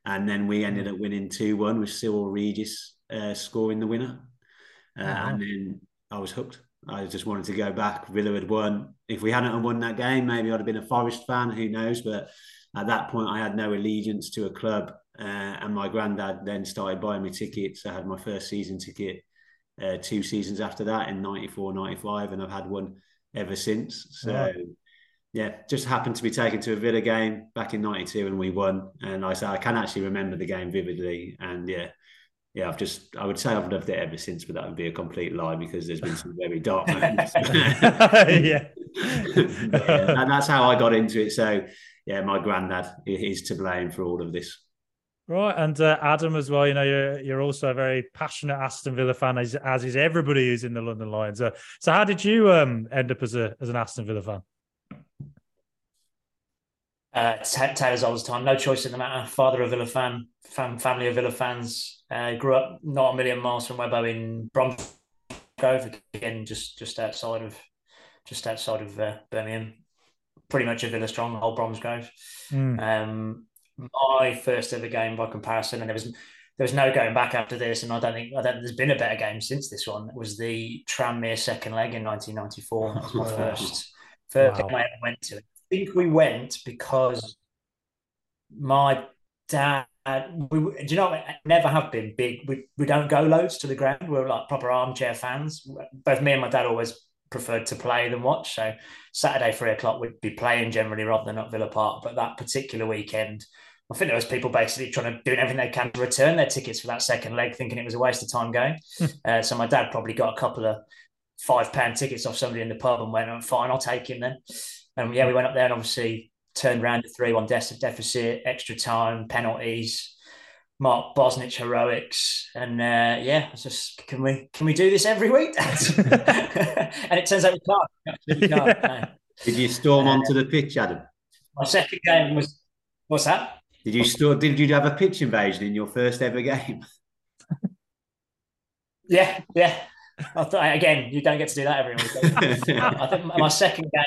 And then we ended up winning 2 1 with Cyril Regis uh, scoring the winner. Uh, Oh, wow. And then I was hooked. I just wanted to go back. Villa had won. If we hadn't won that game, maybe I'd have been a Forest fan. Who knows? But at that point, I had no allegiance to a club. Uh, and my granddad then started buying me tickets. I had my first season ticket uh, two seasons after that in 94, 95, and I've had one ever since. So, yeah, just happened to be taken to a Villa game back in 92 and we won. And I say I can actually remember the game vividly. And yeah, yeah, I've just, I would say I've loved it ever since, but that would be a complete lie because there's been some very dark [laughs] moments. yeah. [laughs] yeah. And that's how I got into it. So, yeah, my granddad is to blame for all of this. Right, and uh, Adam as well. You know, you're you're also a very passionate Aston Villa fan, as, as is everybody who's in the London Lions. Uh, so, how did you um, end up as a as an Aston Villa fan? Uh, Taylor's all the time. No choice in the matter. Father of Villa fan, fam, family of Villa fans. Uh, grew up not a million miles from Webbo in Bromsgrove, again, just just outside of just outside of uh, Birmingham. Pretty much a Villa stronghold, Bromsgrove. Mm. Um, my first ever game by comparison, and there was there was no going back after this, and I don't think I don't there's been a better game since this one. It was the Tranmere second leg in 1994. That was my [laughs] first first wow. game I ever went to I think we went because my dad. We, do you know? Never have been big. We we don't go loads to the ground. We're like proper armchair fans. Both me and my dad always preferred to play than watch. So Saturday three o'clock we'd be playing generally rather than at Villa Park. But that particular weekend, I think there was people basically trying to do everything they can to return their tickets for that second leg, thinking it was a waste of time going. Hmm. uh, so my dad probably got a couple of five pound tickets off somebody in the pub and went, "Fine, I'll take him then." And yeah, we went up there and obviously turned around to 3 1 deficit, extra time, penalties. Mark Bosnich heroics, and uh, yeah, it's just can we can we do this every week? [laughs] [laughs] and it turns out we can't. can't no. [laughs] Did you storm uh, onto the pitch, Adam? My second game was what's that? Did you store? Did you have a pitch invasion in your first ever game? [laughs] yeah, yeah. Again, you don't get to do that every week. [laughs] I think my second game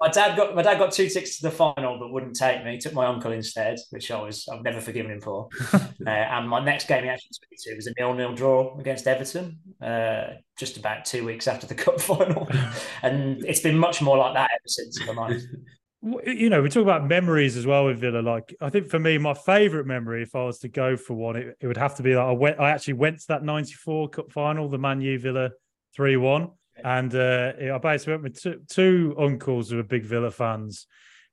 my dad got my dad got two tickets to the final, but wouldn't take me. He took my uncle instead, which I was I've never forgiven him for. [laughs] uh, and my next game he actually took me to was a nil-nil draw against Everton, uh, just about two weeks after the cup final, and it's been much more like that ever since. You know, we talk about memories as well with Villa. Like, I think for me, my favourite memory, if I was to go for one, it, it would have to be that I went. I actually went to that '94 Cup final, the Man U Villa three-one and uh, I basically went with two, two uncles who were big Villa fans.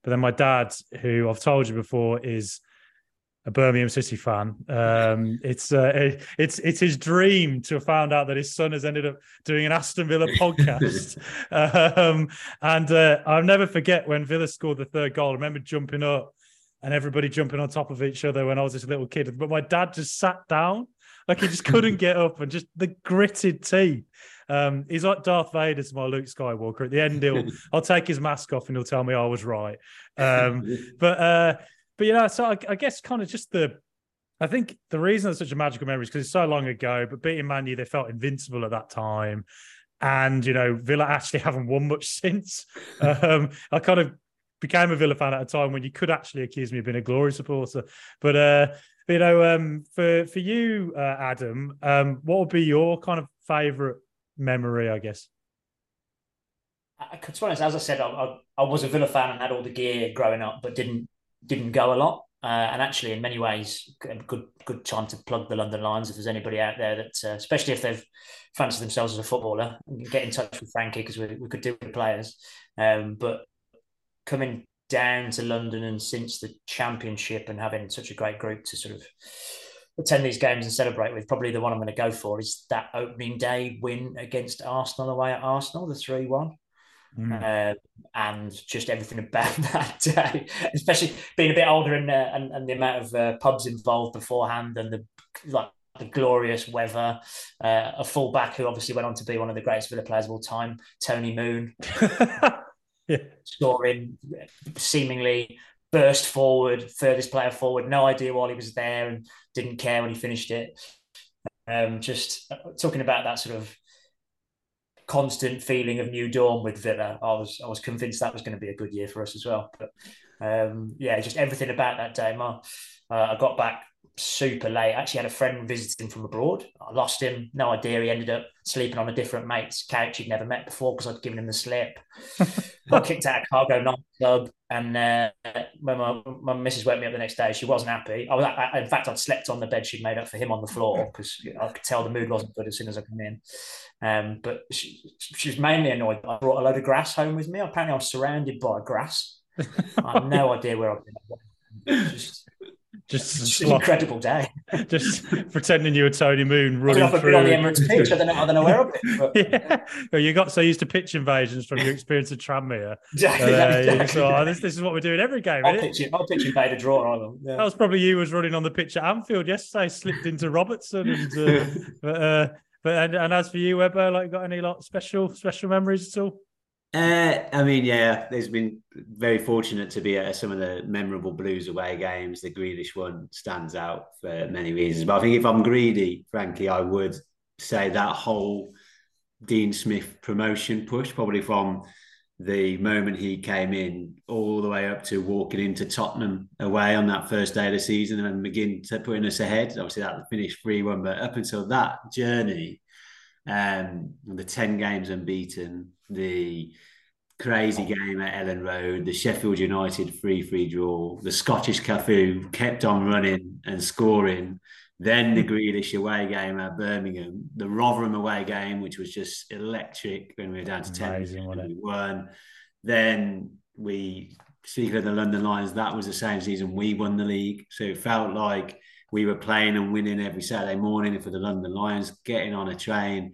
But then my dad, who I've told you before, is a Birmingham City fan. Um, it's uh, it's it's his dream to have found out that his son has ended up doing an Aston Villa [laughs] podcast. um, and uh, I'll never forget when Villa scored the third goal. I remember jumping up and everybody jumping on top of each other when I was this little kid. But my dad just sat down, like he just couldn't get up, and just the gritted teeth. Um, he's like Darth Vader to my Luke Skywalker. At the end, he'll [laughs] I'll take his mask off and he'll tell me I was right. Um, but uh, but you know, so I, I guess kind of just the I think the reason it's such a magical memory is because it's so long ago. But beating Man U, they felt invincible at that time, and you know Villa actually [laughs] haven't won much since. [laughs] Um, I kind of became a Villa fan at a time when you could actually accuse me of being a glory supporter. But uh, you know, um, for for you, uh, Adam, um, what would be your kind of favourite memory, I guess. I, to be honest, as I said, I, I, I, was a Villa fan and had all the gear growing up, but didn't didn't go a lot. Uh, and actually, in many ways, good good time to plug the London Lions. If there's anybody out there that, uh, especially if they've fancied themselves as a footballer, get in touch with Frankie because we, we could do with players. Um, but coming down to London and since the championship and having such a great group to sort of attend these games and celebrate with, probably the one I'm going to go for is that opening day win against Arsenal away at Arsenal, the 3 1. Mm. Uh, and just everything about [laughs] that day, especially being a bit older and, uh, and, and the amount of uh, pubs involved beforehand and the like the glorious weather, uh, a fullback who obviously went on to be one of the greatest Villa players of all time, Tony Moon, [laughs] yeah. scoring seemingly burst forward, furthest player forward, no idea while he was there, and didn't care when he finished it. Um, just talking about that sort of constant feeling of new dawn with Villa, I was I was convinced that was going to be a good year for us as well. But um, yeah, just everything about that day. My, Uh, I got back super late. I actually had a friend visiting from abroad. I lost him, no idea. He ended up sleeping on a different mate's couch he'd never met before because I'd given him the slip. [laughs] got kicked out of Cargo nightclub, and uh, when my, my missus woke me up the next day, she wasn't happy. I was, I, in fact, I'd slept on the bed she'd made up for him on the floor because I could tell the mood wasn't good as soon as I came in. Um, but she, she was mainly annoyed. I brought a load of grass home with me. Apparently, I was surrounded by grass. I have no [laughs] idea where I've been. Just, just an incredible day. [laughs] just pretending you were Tony Moon running I've through. Been on the Emirates pitch. I don't know. I don't know where I've been. But, [laughs] yeah. Well, you got so used to pitch invasions from your experience at Tranmere. Exactly. Uh, exactly. so, oh, this, this is what we're doing every game. I'll pitch, it, I'll pitch invade a draw on them. Yeah. That was probably you was running on the pitch at Anfield yesterday, slipped into Robertson, and uh, [laughs] but uh, but and, and as for you, Webber, like got any like special special memories at all? Uh, I mean, yeah, there's been very fortunate to be at some of the memorable Blues away games. The Grealish one stands out for many reasons. But I think if I'm greedy, frankly, I would say that whole Dean Smith promotion push, probably from the moment he came in all the way up to walking into Tottenham away on that first day of the season and McGinn putting us ahead. Obviously, that finished 3 1, but up until that journey, um, the 10 games unbeaten, the crazy game at Elland Road, the Sheffield United 3 3 draw, the Scottish Cafu kept on running and scoring. Then the Grealish away game at Birmingham, the Rotherham away game, which was just electric when we were down to 10 Amazing, wasn't we won. Then we, speaking of the London Lions, that was the same season we won the league. So it felt like we were playing and winning every Saturday morning for the London Lions, getting on a train,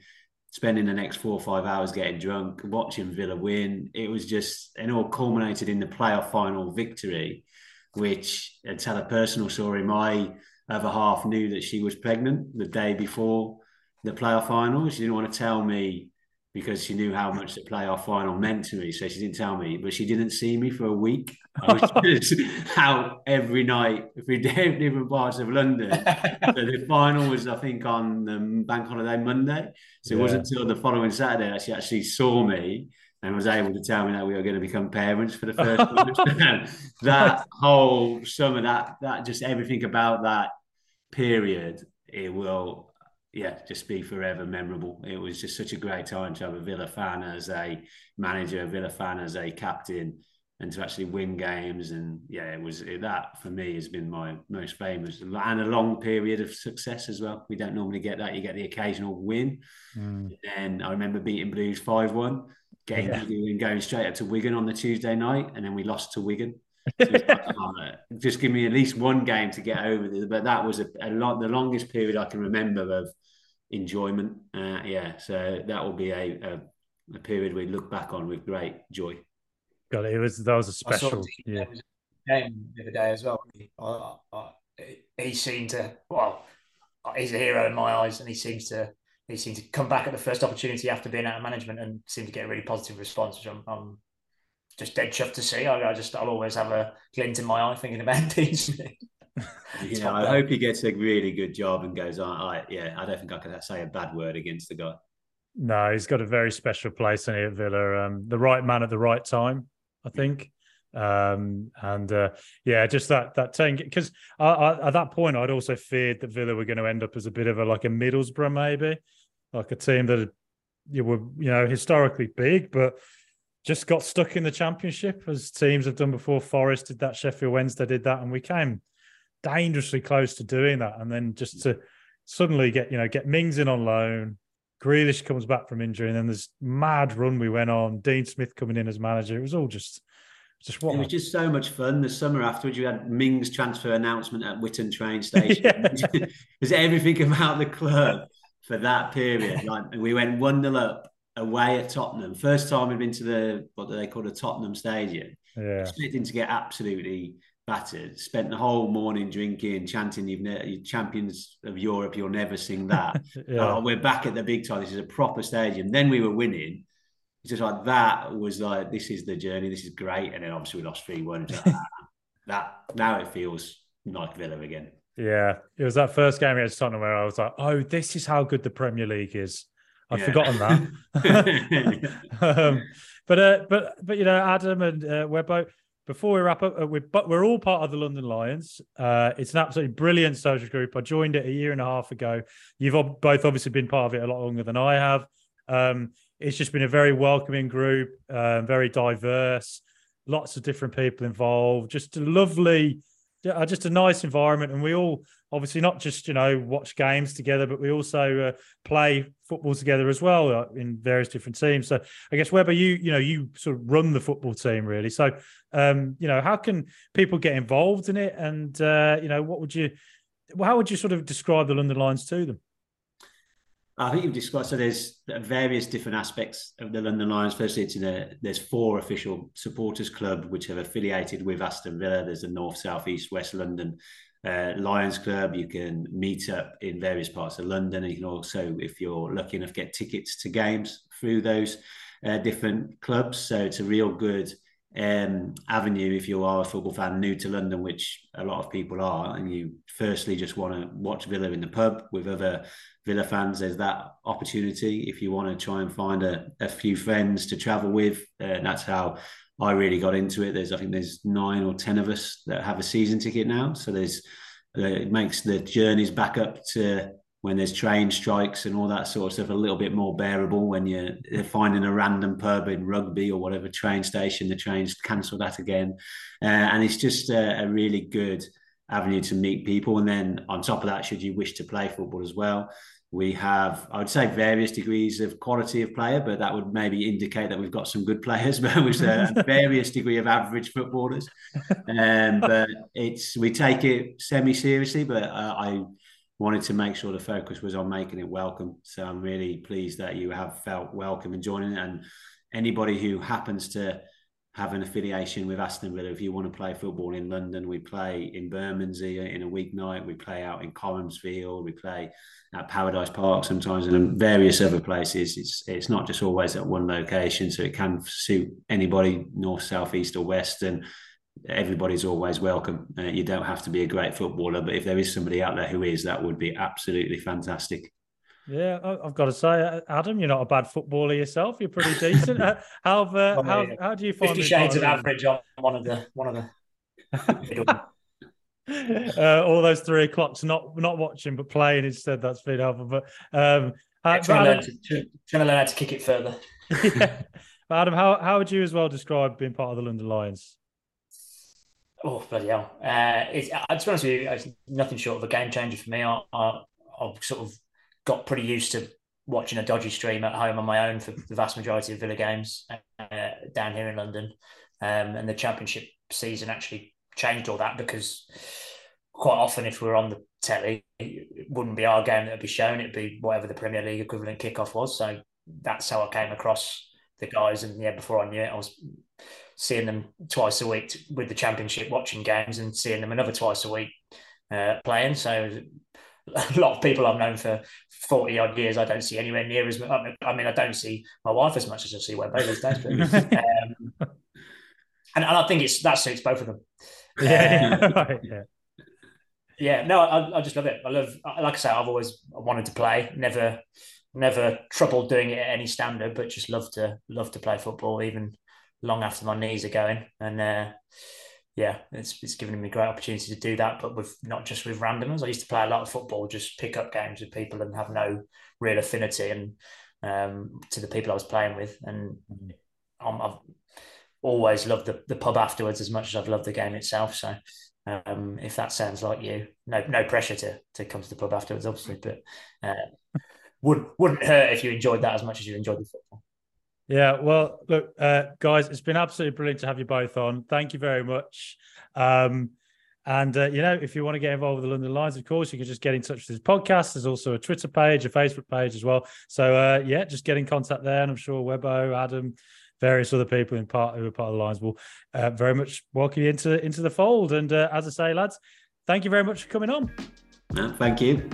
spending the next four or five hours getting drunk, watching Villa win. It was just, and all culminated in the playoff final victory, which, and tell a personal story, my other half knew that she was pregnant the day before the playoff final. She didn't want to tell me because she knew how much the playoff final meant to me. So she didn't tell me, but she didn't see me for a week. I was [laughs] just out every night through [laughs] different parts of London. [laughs] so the final was, I think, on the bank holiday Monday. So it Yeah. wasn't until the following Saturday that she actually saw me and was able to tell me that we were going to become parents for the first time. that whole summer, that that just everything about that period, it will yeah, just be forever memorable. It was just such a great time to have a Villa fan as a manager, a Villa fan as a captain, and to actually win games. And yeah, it was it, that for me has been my most famous and a long period of success as well. We don't normally get that. You get the occasional win, Mm. and I remember beating Blues five one, getting Yeah. going straight up to Wigan on the Tuesday night, and then we lost to Wigan. So [laughs] it's like, just give me at least one game to get over this. But that was a, a lot the longest period I can remember of enjoyment. Uh, yeah, so that will be a, a a period we look back on with great joy. God, it was that was a saw special. Dean Yeah, game the other day as well. He, I, I, he seemed to well, he's a hero in my eyes, and he seems to he seemed to come back at the first opportunity after being out of management and seemed to get a really positive response, which I'm, I'm just dead chuffed to see. I, I just I'll always have a glint in my eye thinking about [laughs] Dean Smith. Yeah, I man. hope he gets a really good job and goes on. I, yeah, I don't think I could say a bad word against the guy. no, he's got a very special place in here at Villa. Um, the right man at the right time, I think. Um, and uh, yeah, just that that ten because I, I, at that point I'd also feared that Villa were going to end up as a bit of a like a Middlesbrough maybe, like a team that you were you know historically big, but just got stuck in the championship as teams have done before. Forest did that, Sheffield Wednesday did that, and we came dangerously close to doing that. And then just to suddenly get, you know, get Mings in on loan, Grealish comes back from injury, and then this mad run we went on, Dean Smith coming in as manager. It was all just just what It was a- just so much fun. The summer afterwards, you had Ming's transfer announcement at Witton train [laughs] station. Yeah. [laughs] There's everything about the club for that period. Like we went one 0 up away at Tottenham. First time we've been to the what do they call the Tottenham Stadium. yeah. Expecting to get absolutely battered. Spent the whole morning drinking, chanting, "You've ne- champions of Europe. You'll never sing that." [laughs] yeah. Oh, we're back at the big time. This is a proper stadium. Then we were winning. It's just like that was like this is the journey. This is great. And then obviously we lost three one. [laughs] that now it feels like Villa again. Yeah, it was that first game against Tottenham where I was like, "Oh, this is how good the Premier League is." I'd Yeah. forgotten that. [laughs] [laughs] um, but uh, but but you know, Adam and uh, Webbo, before we wrap up, uh, we're, but we're all part of the London Lions. Uh, it's an absolutely brilliant social group. I joined it a year and a half ago. You've both obviously been part of it a lot longer than I have. Um, it's just been a very welcoming group, uh, very diverse, lots of different people involved. Just a lovely, uh, just a nice environment, and we all obviously not just you know watch games together, but we also uh, play football together as well uh, in various different teams. So I guess Webber, you you know you sort of run the football team really. So um, you know how can people get involved in it, and uh, you know what would you, how would you sort of describe the London Lions to them? I think you've described so there's various different aspects of the London Lions. Firstly, it's in a, there's four official supporters club which have affiliated with Aston Villa. There's the North, South, East, West London uh, Lions Club. You can meet up in various parts of London, and you can also, if you're lucky enough, get tickets to games through those uh, different clubs. So it's a real good um, avenue if you are a football fan new to London, which a lot of people are, and you firstly just want to watch Villa in the pub with other Villa fans. There's that opportunity if you want to try and find a, a few friends to travel with. Uh, that's how I really got into it. There's I think there's nine or ten of us that have a season ticket now, so there's uh, it makes the journeys back up to when there's train strikes and all that sort of stuff a little bit more bearable when you're finding a random pub in rugby or whatever train station the trains cancel that again uh, and it's just a, a, really good avenue to meet people and then on top of that should you wish to play football as well we have i would say various degrees of quality of player but that would maybe indicate that we've got some good players [laughs] but with a [laughs] various degree of average footballers um, but it's we take it semi seriously but uh, i wanted to make sure the focus was on making it welcome. So I'm really pleased that you have felt welcome in joining. And anybody who happens to have an affiliation with Aston Villa, if you want to play football in London, we play in Bermondsey in a weeknight, we play out in Collinsfield, we play at Paradise Park sometimes and various other places. It's it's not just always at one location, so it can suit anybody north, south, east, or west. And everybody's always welcome. Uh, you don't have to be a great footballer, but if there is somebody out there who is, that would be absolutely fantastic. Yeah, I've got to say, uh, Adam, you're not a bad footballer yourself. You're pretty [laughs] decent. Uh, how, uh, how how do you find fifty shades of average on one of the one of the. [laughs] uh, all those three o'clocks, not not watching but playing instead. That's been helpful. But um, yeah, trying, to learn to, trying to learn how to kick it further. [laughs] yeah. Adam, how how would you as well describe being part of the London Lions? Oh bloody hell! Uh, it's, uh, to be honest with you, it's nothing short of a game changer for me. I, I, I've sort of got pretty used to watching a dodgy stream at home on my own for the vast majority of Villa games uh, down here in London, um, and the Championship season actually changed all that because quite often if we were on the telly, it wouldn't be our game that would be shown; it'd be whatever the Premier League equivalent kickoff was. So that's how I came across the guys, and yeah, before I knew it, I was seeing them twice a week with the championship, watching games, and seeing them another twice a week uh, playing. So [laughs] a lot of people I've known for forty odd years, I don't see anywhere near as much. I mean, I don't see my wife as much as I see Webber these days. But, [laughs] um, and, and I think it's that suits both of them. Yeah, um, [laughs] right, yeah. Yeah, no, I, I just love it. I love, like I say, I've always wanted to play. Never, never troubled doing it at any standard, but just love to love to play football, even long after my knees are going. And uh, yeah, it's it's given me a great opportunity to do that, but with not just with randomers. I used to play a lot of football, just pick up games with people and have no real affinity and um, to the people I was playing with. And um, I've always loved the, the pub afterwards as much as I've loved the game itself. So um, if that sounds like you, no no pressure to to come to the pub afterwards, obviously, but uh, would wouldn't hurt if you enjoyed that as much as you enjoyed the football. Yeah, well, look, uh, guys, it's been absolutely brilliant to have you both on. Thank you very much. Um, and uh, you know, if you want to get involved with the London Lions, of course, you can just get in touch with this podcast. There's also a Twitter page, a Facebook page as well. So uh, yeah, just get in contact there, and I'm sure Webbo, Adam, various other people in part who are part of the Lions will uh, very much welcome you into into the fold. And uh, as I say, lads, thank you very much for coming on. No, thank you.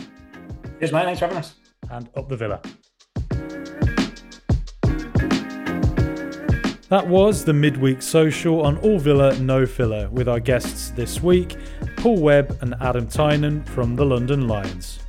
Cheers, mate. Thanks for having us. And up the Villa. That was the midweek social on All Villa No Filler with our guests this week, Paul Webb and Adam Tynan from the London Lions.